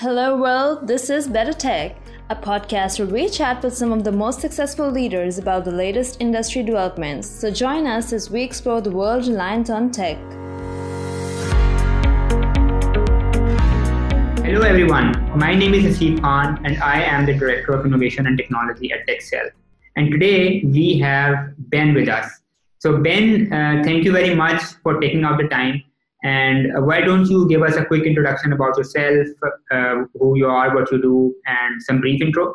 Hello, world. This is Better Tech, a podcast where we chat with some of the most successful leaders about the latest industry developments. So join us as we explore the world reliant on tech. Hello, everyone. My name is Asif Khan, and I am the Director of Innovation and Technology at Dexcel. And today we have Ben with us. So, Ben, uh, thank you very much for taking out the time and uh, why don't you give us a quick introduction about yourself, uh, who you are, what you do, and some brief intro?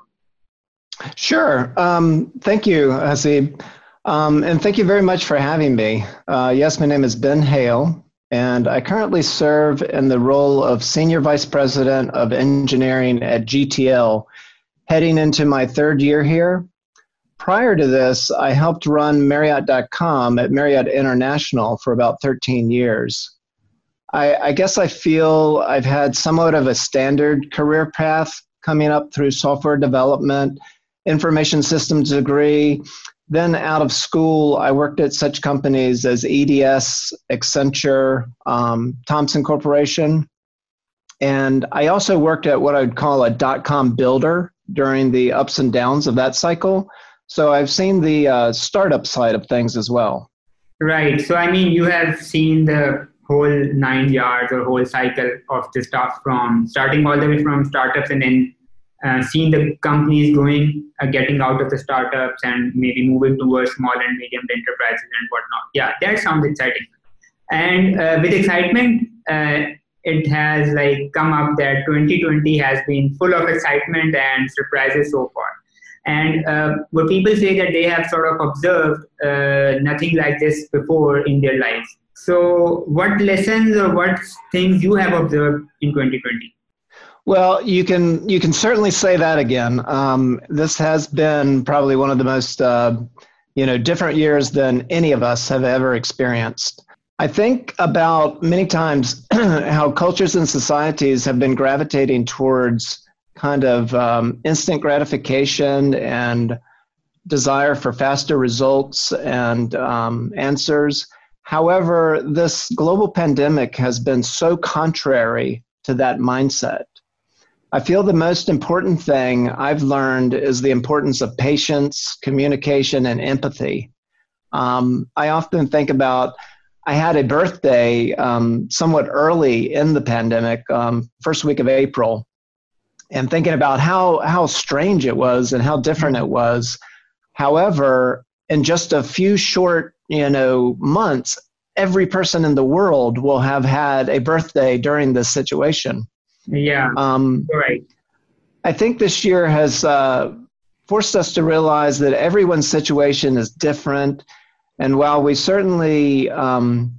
Sure. Um, thank you, Hasib. Um, and thank you very much for having me. Uh, yes, my name is Ben Hale, and I currently serve in the role of Senior Vice President of Engineering at GTL, heading into my third year here. Prior to this, I helped run Marriott.com at Marriott International for about 13 years. I, I guess I feel I've had somewhat of a standard career path coming up through software development, information systems degree. Then out of school, I worked at such companies as EDS, Accenture, um, Thomson Corporation. And I also worked at what I'd call a dot com builder during the ups and downs of that cycle. So I've seen the uh, startup side of things as well. Right. So, I mean, you have seen the whole nine yards or whole cycle of the stuff from starting all the way from startups and then uh, seeing the companies going, uh, getting out of the startups and maybe moving towards small and medium enterprises and whatnot. Yeah, that sounds exciting. And uh, with excitement, uh, it has like come up that 2020 has been full of excitement and surprises so far. And uh, what people say that they have sort of observed uh, nothing like this before in their lives. So, what lessons or what things you have observed in 2020? Well, you can you can certainly say that again. Um, this has been probably one of the most uh, you know different years than any of us have ever experienced. I think about many times how cultures and societies have been gravitating towards kind of um, instant gratification and desire for faster results and um, answers However, this global pandemic has been so contrary to that mindset. I feel the most important thing I've learned is the importance of patience, communication, and empathy. Um, I often think about I had a birthday um, somewhat early in the pandemic, um, first week of April, and thinking about how how strange it was and how different it was. However, in just a few short you know months every person in the world will have had a birthday during this situation. Yeah. Um, right. I think this year has uh, forced us to realize that everyone's situation is different. And while we certainly um,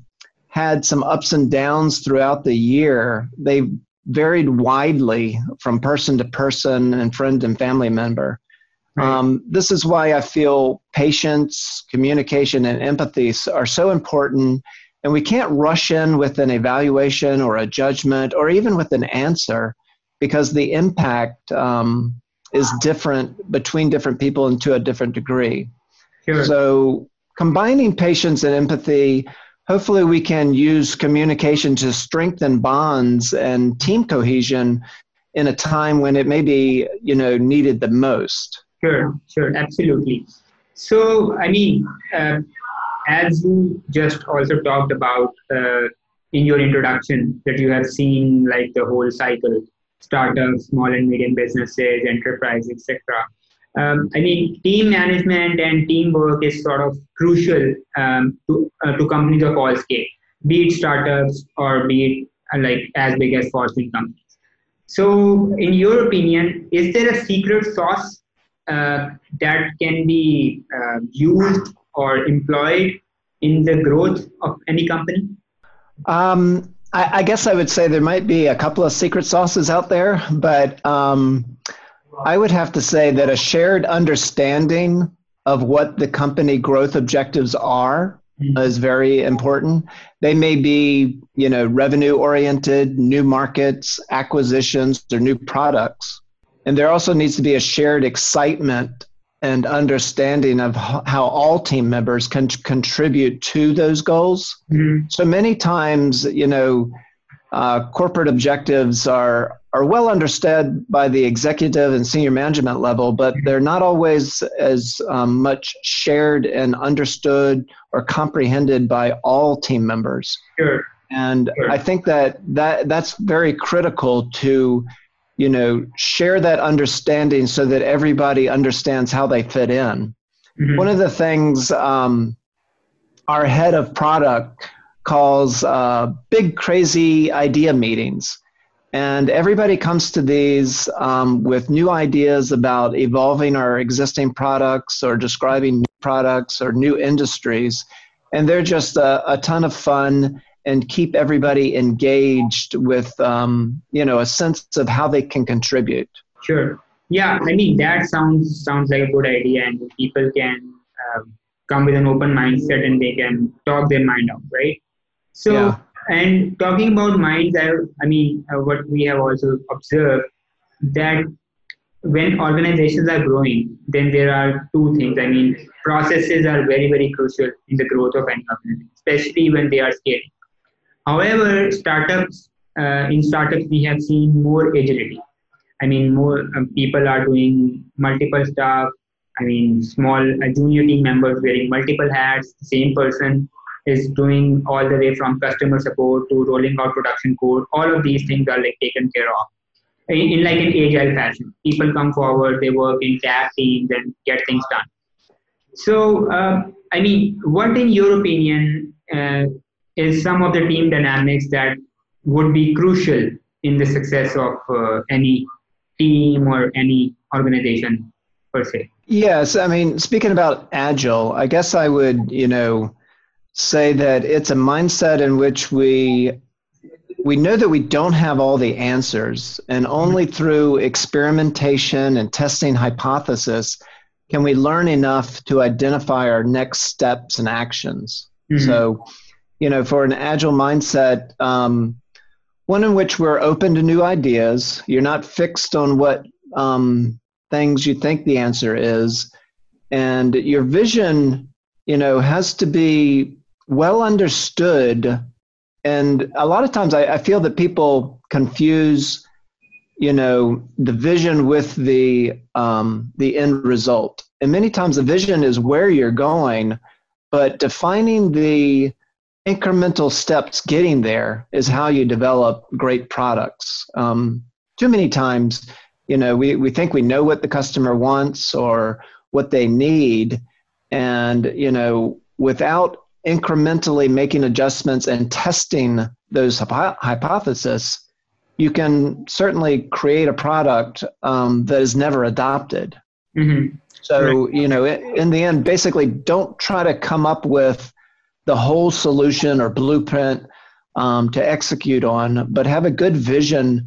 had some ups and downs throughout the year they varied widely from person to person and friend and family member Right. Um, this is why I feel patience, communication, and empathy are so important. And we can't rush in with an evaluation or a judgment or even with an answer because the impact um, is different between different people and to a different degree. Sure. So, combining patience and empathy, hopefully, we can use communication to strengthen bonds and team cohesion in a time when it may be you know needed the most Sure, sure, absolutely. So, I mean, uh, as you just also talked about uh, in your introduction, that you have seen like the whole cycle startups, small and medium businesses, enterprise, etc. Um, I mean, team management and teamwork is sort of crucial um, to, uh, to companies of all scale, be it startups or be it uh, like as big as Fortune companies. So, in your opinion, is there a secret sauce that can be uh, used or employed in the growth of any company? Um, I, I, guess I would say there might be a couple of secret sauces out there, but um, I would have to say that a shared understanding of what the company growth objectives are mm-hmm. is very important. They may be, you know, revenue oriented, new markets, acquisitions, or new products. And there also needs to be a shared excitement and understanding of how all team members can contribute to those goals. Mm-hmm. So many times, you know, uh, corporate objectives are are well understood by the executive and senior management level, but they're not always as um, much shared and understood or comprehended by all team members. Sure. And sure. I think that, that that's very critical to, you know, share that understanding so that everybody understands how they fit in. Mm-hmm. One of the things um, our head of product calls uh, big crazy idea meetings and everybody comes to these um, with new ideas about evolving our existing products or describing new products or new industries. And they're just a, a ton of fun and keep everybody engaged with, um, you know, a sense of how they can contribute. Sure. Yeah, I mean that sounds sounds like a good idea, and people can uh, come with an open mindset and they can talk their mind out, right? So. Yeah and talking about minds, I, I mean, uh, what we have also observed that when organizations are growing, then there are two things. I mean, processes are very, very crucial in the growth of any organization, especially when they are scaling. However, startups, uh, in startups, we have seen more agility. I mean, more um, people are doing multiple stuff. I mean, small uh, junior team members wearing multiple hats, same person is doing all the way from customer support to rolling out production code. All of these things are like taken care of in, in like an agile fashion. People come forward, they work in tag teams and get things done. So, uh, I mean, what in your opinion uh, is some of the team dynamics that would be crucial in the success of uh, any team or any organization per se? Yes, I mean, speaking about agile, I guess I would, you know, say that it's a mindset in which we we know that we don't have all the answers and only through experimentation and testing hypothesis can we learn enough to identify our next steps and actions mm-hmm. so you know for an agile mindset um, one in which we're open to new ideas. You're not fixed on what um, things you think the answer is. And your vision you know has to be well understood. And a lot of times I, I, feel that people confuse you know the vision with the um, the end result. And many times the vision is where you're going but defining the incremental steps getting there is how you develop great products um, too many times you know we, we think we know what the customer wants or what they need and you know without incrementally making adjustments and testing those hypo- hypotheses, you can certainly create a product um, that is never adopted. Mm-hmm. So, right. you know, in the end, basically, don't try to come up with the whole solution or blueprint um, to execute on, but have a good vision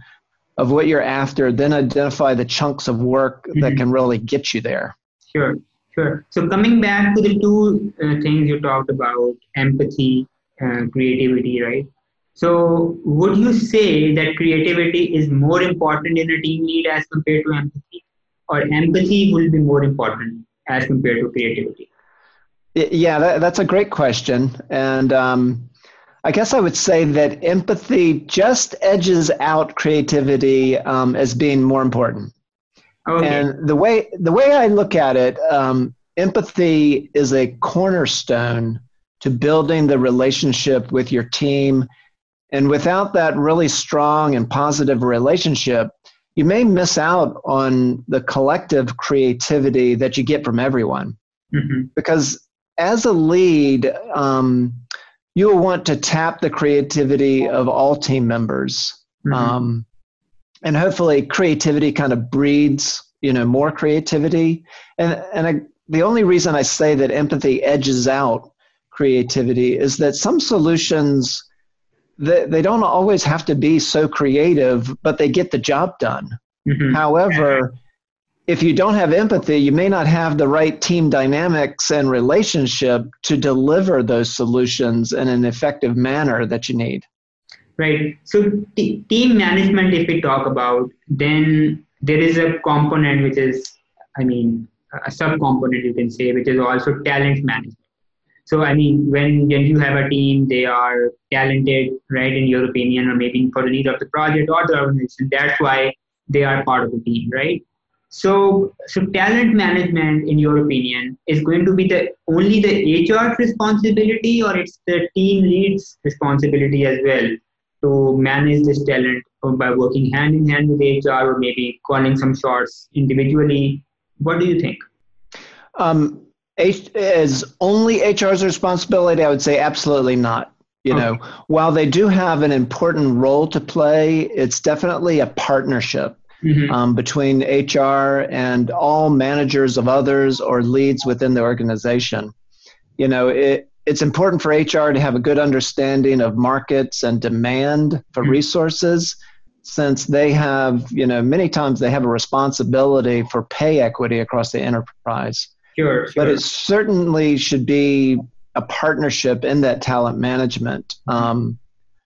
of what you're after, then identify the chunks of work mm-hmm. that can really get you there. Sure. Sure. So coming back to the two uh, things you talked about, empathy, uh, creativity, right? So would you say that creativity is more important in a team lead as compared to empathy, or empathy will be more important as compared to creativity? Yeah, that, that's a great question, and um, I guess I would say that empathy just edges out creativity um, as being more important. Okay. And the way the way I look at it, um, empathy is a cornerstone to building the relationship with your team. And without that really strong and positive relationship, you may miss out on the collective creativity that you get from everyone. Mm-hmm. Because as a lead, um, you will want to tap the creativity of all team members. Mm-hmm. Um, and hopefully creativity kind of breeds you know more creativity and and I, the only reason i say that empathy edges out creativity is that some solutions they, they don't always have to be so creative but they get the job done mm-hmm. however if you don't have empathy you may not have the right team dynamics and relationship to deliver those solutions in an effective manner that you need right so t- team management if we talk about then there is a component which is i mean a sub component you can say which is also talent management So I mean, when when you have a team, they are talented, right? In your opinion, or maybe for the need of the project or the organization, that's why they are part of the team, right? So, so talent management, in your opinion, is going to be the only the HR responsibility, or it's the team lead's responsibility as well to manage this talent by working hand in hand with HR, or maybe calling some shots individually. What do you think? Um, H- is only HR's responsibility? I would say absolutely not. You okay. know, while they do have an important role to play, it's definitely a partnership mm-hmm. um, between HR and all managers of others or leads within the organization. You know, it, it's important for HR to have a good understanding of markets and demand for mm-hmm. resources since they have, you know, many times they have a responsibility for pay equity across the enterprise. Sure, sure. But it certainly should be a partnership in that talent management. Um,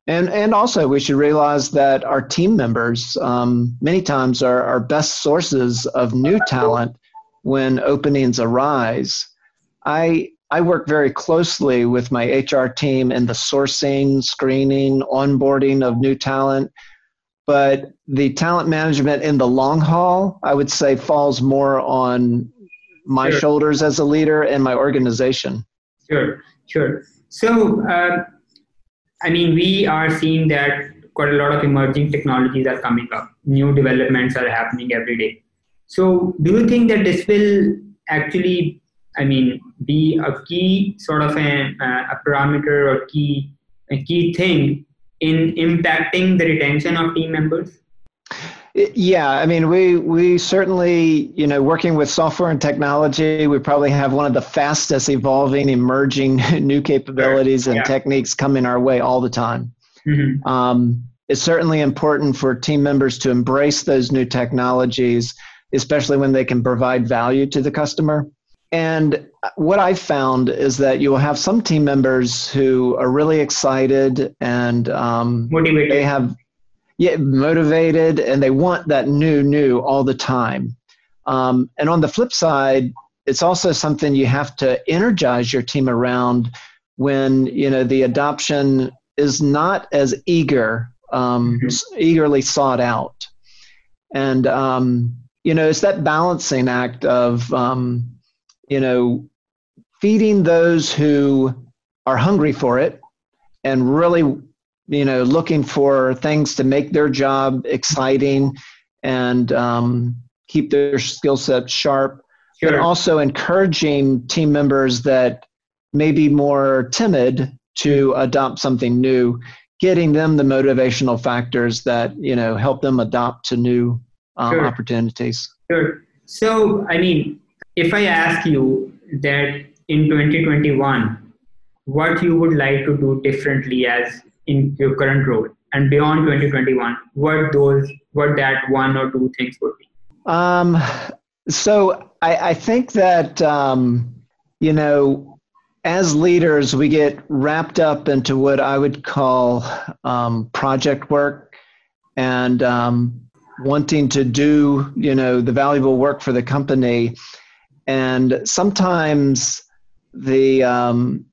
and, and also, we should realize that our team members um, many times are our best sources of new talent when openings arise. I, I work very closely with my HR team in the sourcing, screening, onboarding of new talent. But the talent management in the long haul, I would say, falls more on my sure. shoulders as a leader and my organization. Sure, sure. So, uh, I mean, we are seeing that quite a lot of emerging technologies are coming up. New developments are happening every day. So, do you think that this will actually, I mean, be a key sort of a, a parameter or key a key thing in impacting the retention of team members? Yeah, I mean, we we certainly, you know, working with software and technology, we probably have one of the fastest evolving, emerging new capabilities and yeah. techniques coming our way all the time. Mm-hmm. Um, it's certainly important for team members to embrace those new technologies, especially when they can provide value to the customer. And what I've found is that you will have some team members who are really excited and um, they have yeah, motivated and they want that new, new all the time. Um, and on the flip side, it's also something you have to energize your team around when you know the adoption is not as eager, um, mm-hmm. eagerly sought out. And um, you know, it's that balancing act of um, you know feeding those who are hungry for it and really you know looking for things to make their job exciting and um, keep their skill set sharp sure. but also encouraging team members that may be more timid to adopt something new getting them the motivational factors that you know help them adopt to new um, sure. opportunities sure so i mean if i ask you that in 2021 what you would like to do differently as in your current role and beyond 2021 what those what that one or two things would be? Um so i i think that um you know as leaders we get wrapped up into what i would call um, project work and um, wanting to do you know the valuable work for the company. And sometimes the um,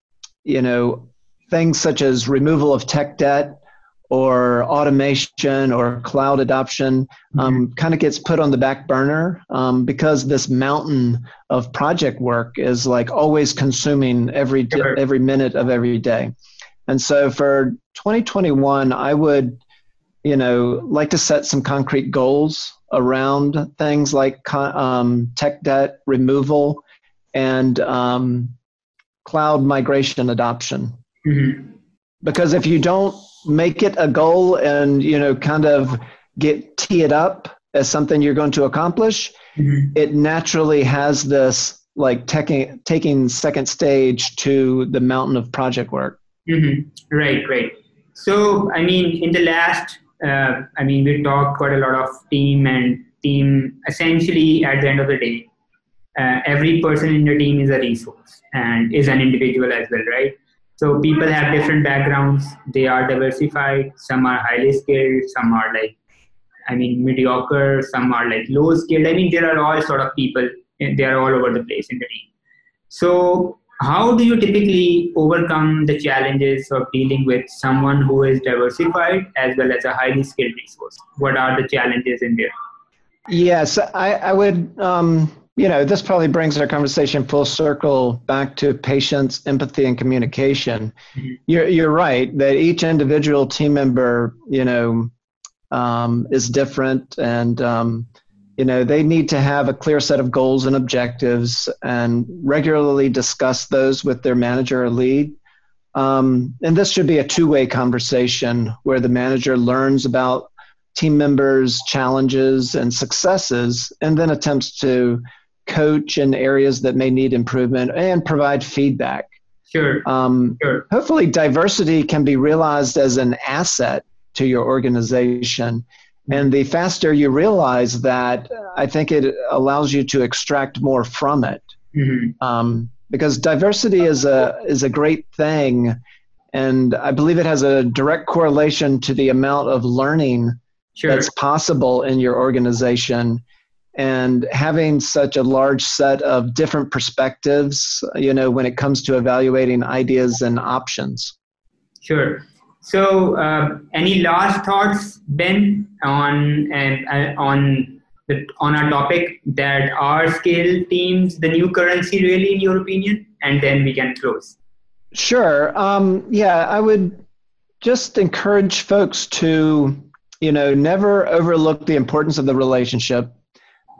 you know things such as removal of tech debt or automation or cloud adoption um, mm-hmm. kind of gets put on the back burner um, because this mountain of project work is like always consuming every every minute of every day. And so for 2021 i would you know like to set some concrete goals around things like um, tech debt removal and um, cloud migration adoption Mm-hmm. Because if you don't make it a goal and you know kind of get tee it up as something you're going to accomplish, mm-hmm. it naturally has this like taking taking second stage to the mountain of project work. Mm-hmm. Right, right. So I mean, in the last, uh, I mean, we talked quite a lot of team and team. Essentially, at the end of the day, uh, every person in the team is a resource and is an individual as well, right? So people have different backgrounds. They are diversified. Some are highly skilled. Some are like, I mean, mediocre. Some are like low skilled. I mean, there are all sort of people. They are all over the place in the team. So how do you typically overcome the challenges of dealing with someone who is diversified as well as a highly skilled resource? What are the challenges in there? Yes, I, I would. Um, you know, this probably brings our conversation full circle back to patience, empathy, and communication. Mm-hmm. You're you're right that each individual team member, you know, um, is different, and um, you know they need to have a clear set of goals and objectives, and regularly discuss those with their manager or lead. Um, and this should be a two-way conversation where the manager learns about team members' challenges and successes, and then attempts to coach in areas that may need improvement and provide feedback. Sure. Um, sure. Hopefully, diversity can be realized as an asset to your organization. And the faster you realize that, I think it allows you to extract more from it. Mm-hmm. Um, because diversity is a is a great thing, and I believe it has a direct correlation to the amount of learning sure. that's possible in your organization and having such a large set of different perspectives you know when it comes to evaluating ideas and options. Sure. So uh, any last thoughts ben on uh, on the, on our topic that are scale teams the new currency really in your opinion? And then we can close. Sure. Um, yeah i would just encourage folks to you know, never overlook the importance of the relationship.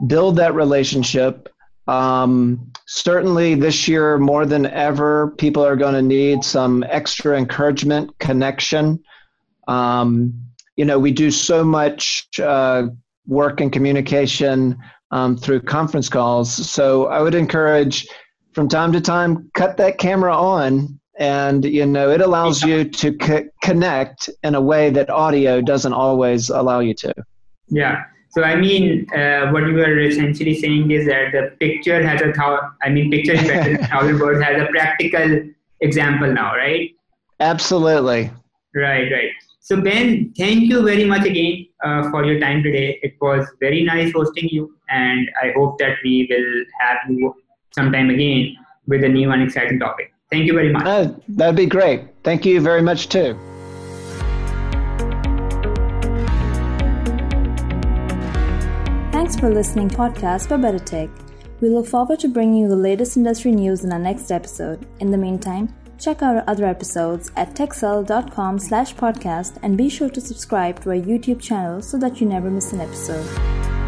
Build that relationship. Um, certainly, this year more than ever, people are going to need some extra encouragement, connection. Um, you know, we do so much uh, work and communication um, through conference calls. So I would encourage, from time to time, cut that camera on and you know it allows you to co- connect in a way that audio doesn't always allow you to yeah so i mean uh, what you are essentially saying is that the picture has a thou- i mean picture is better than thousand words has a practical example now right absolutely right right so ben thank you very much again uh, for your time today it was very nice hosting you and i hope that we will have you sometime again with a new and exciting topic Thank you very much. Uh, that'd be great. Thank you very much, too. Thanks for listening to podcast by Better Tech. We look forward to bringing you the latest industry news in our next episode. In the meantime, check out our other episodes at techcell.com slash podcast and be sure to subscribe to our YouTube channel so that you never miss an episode.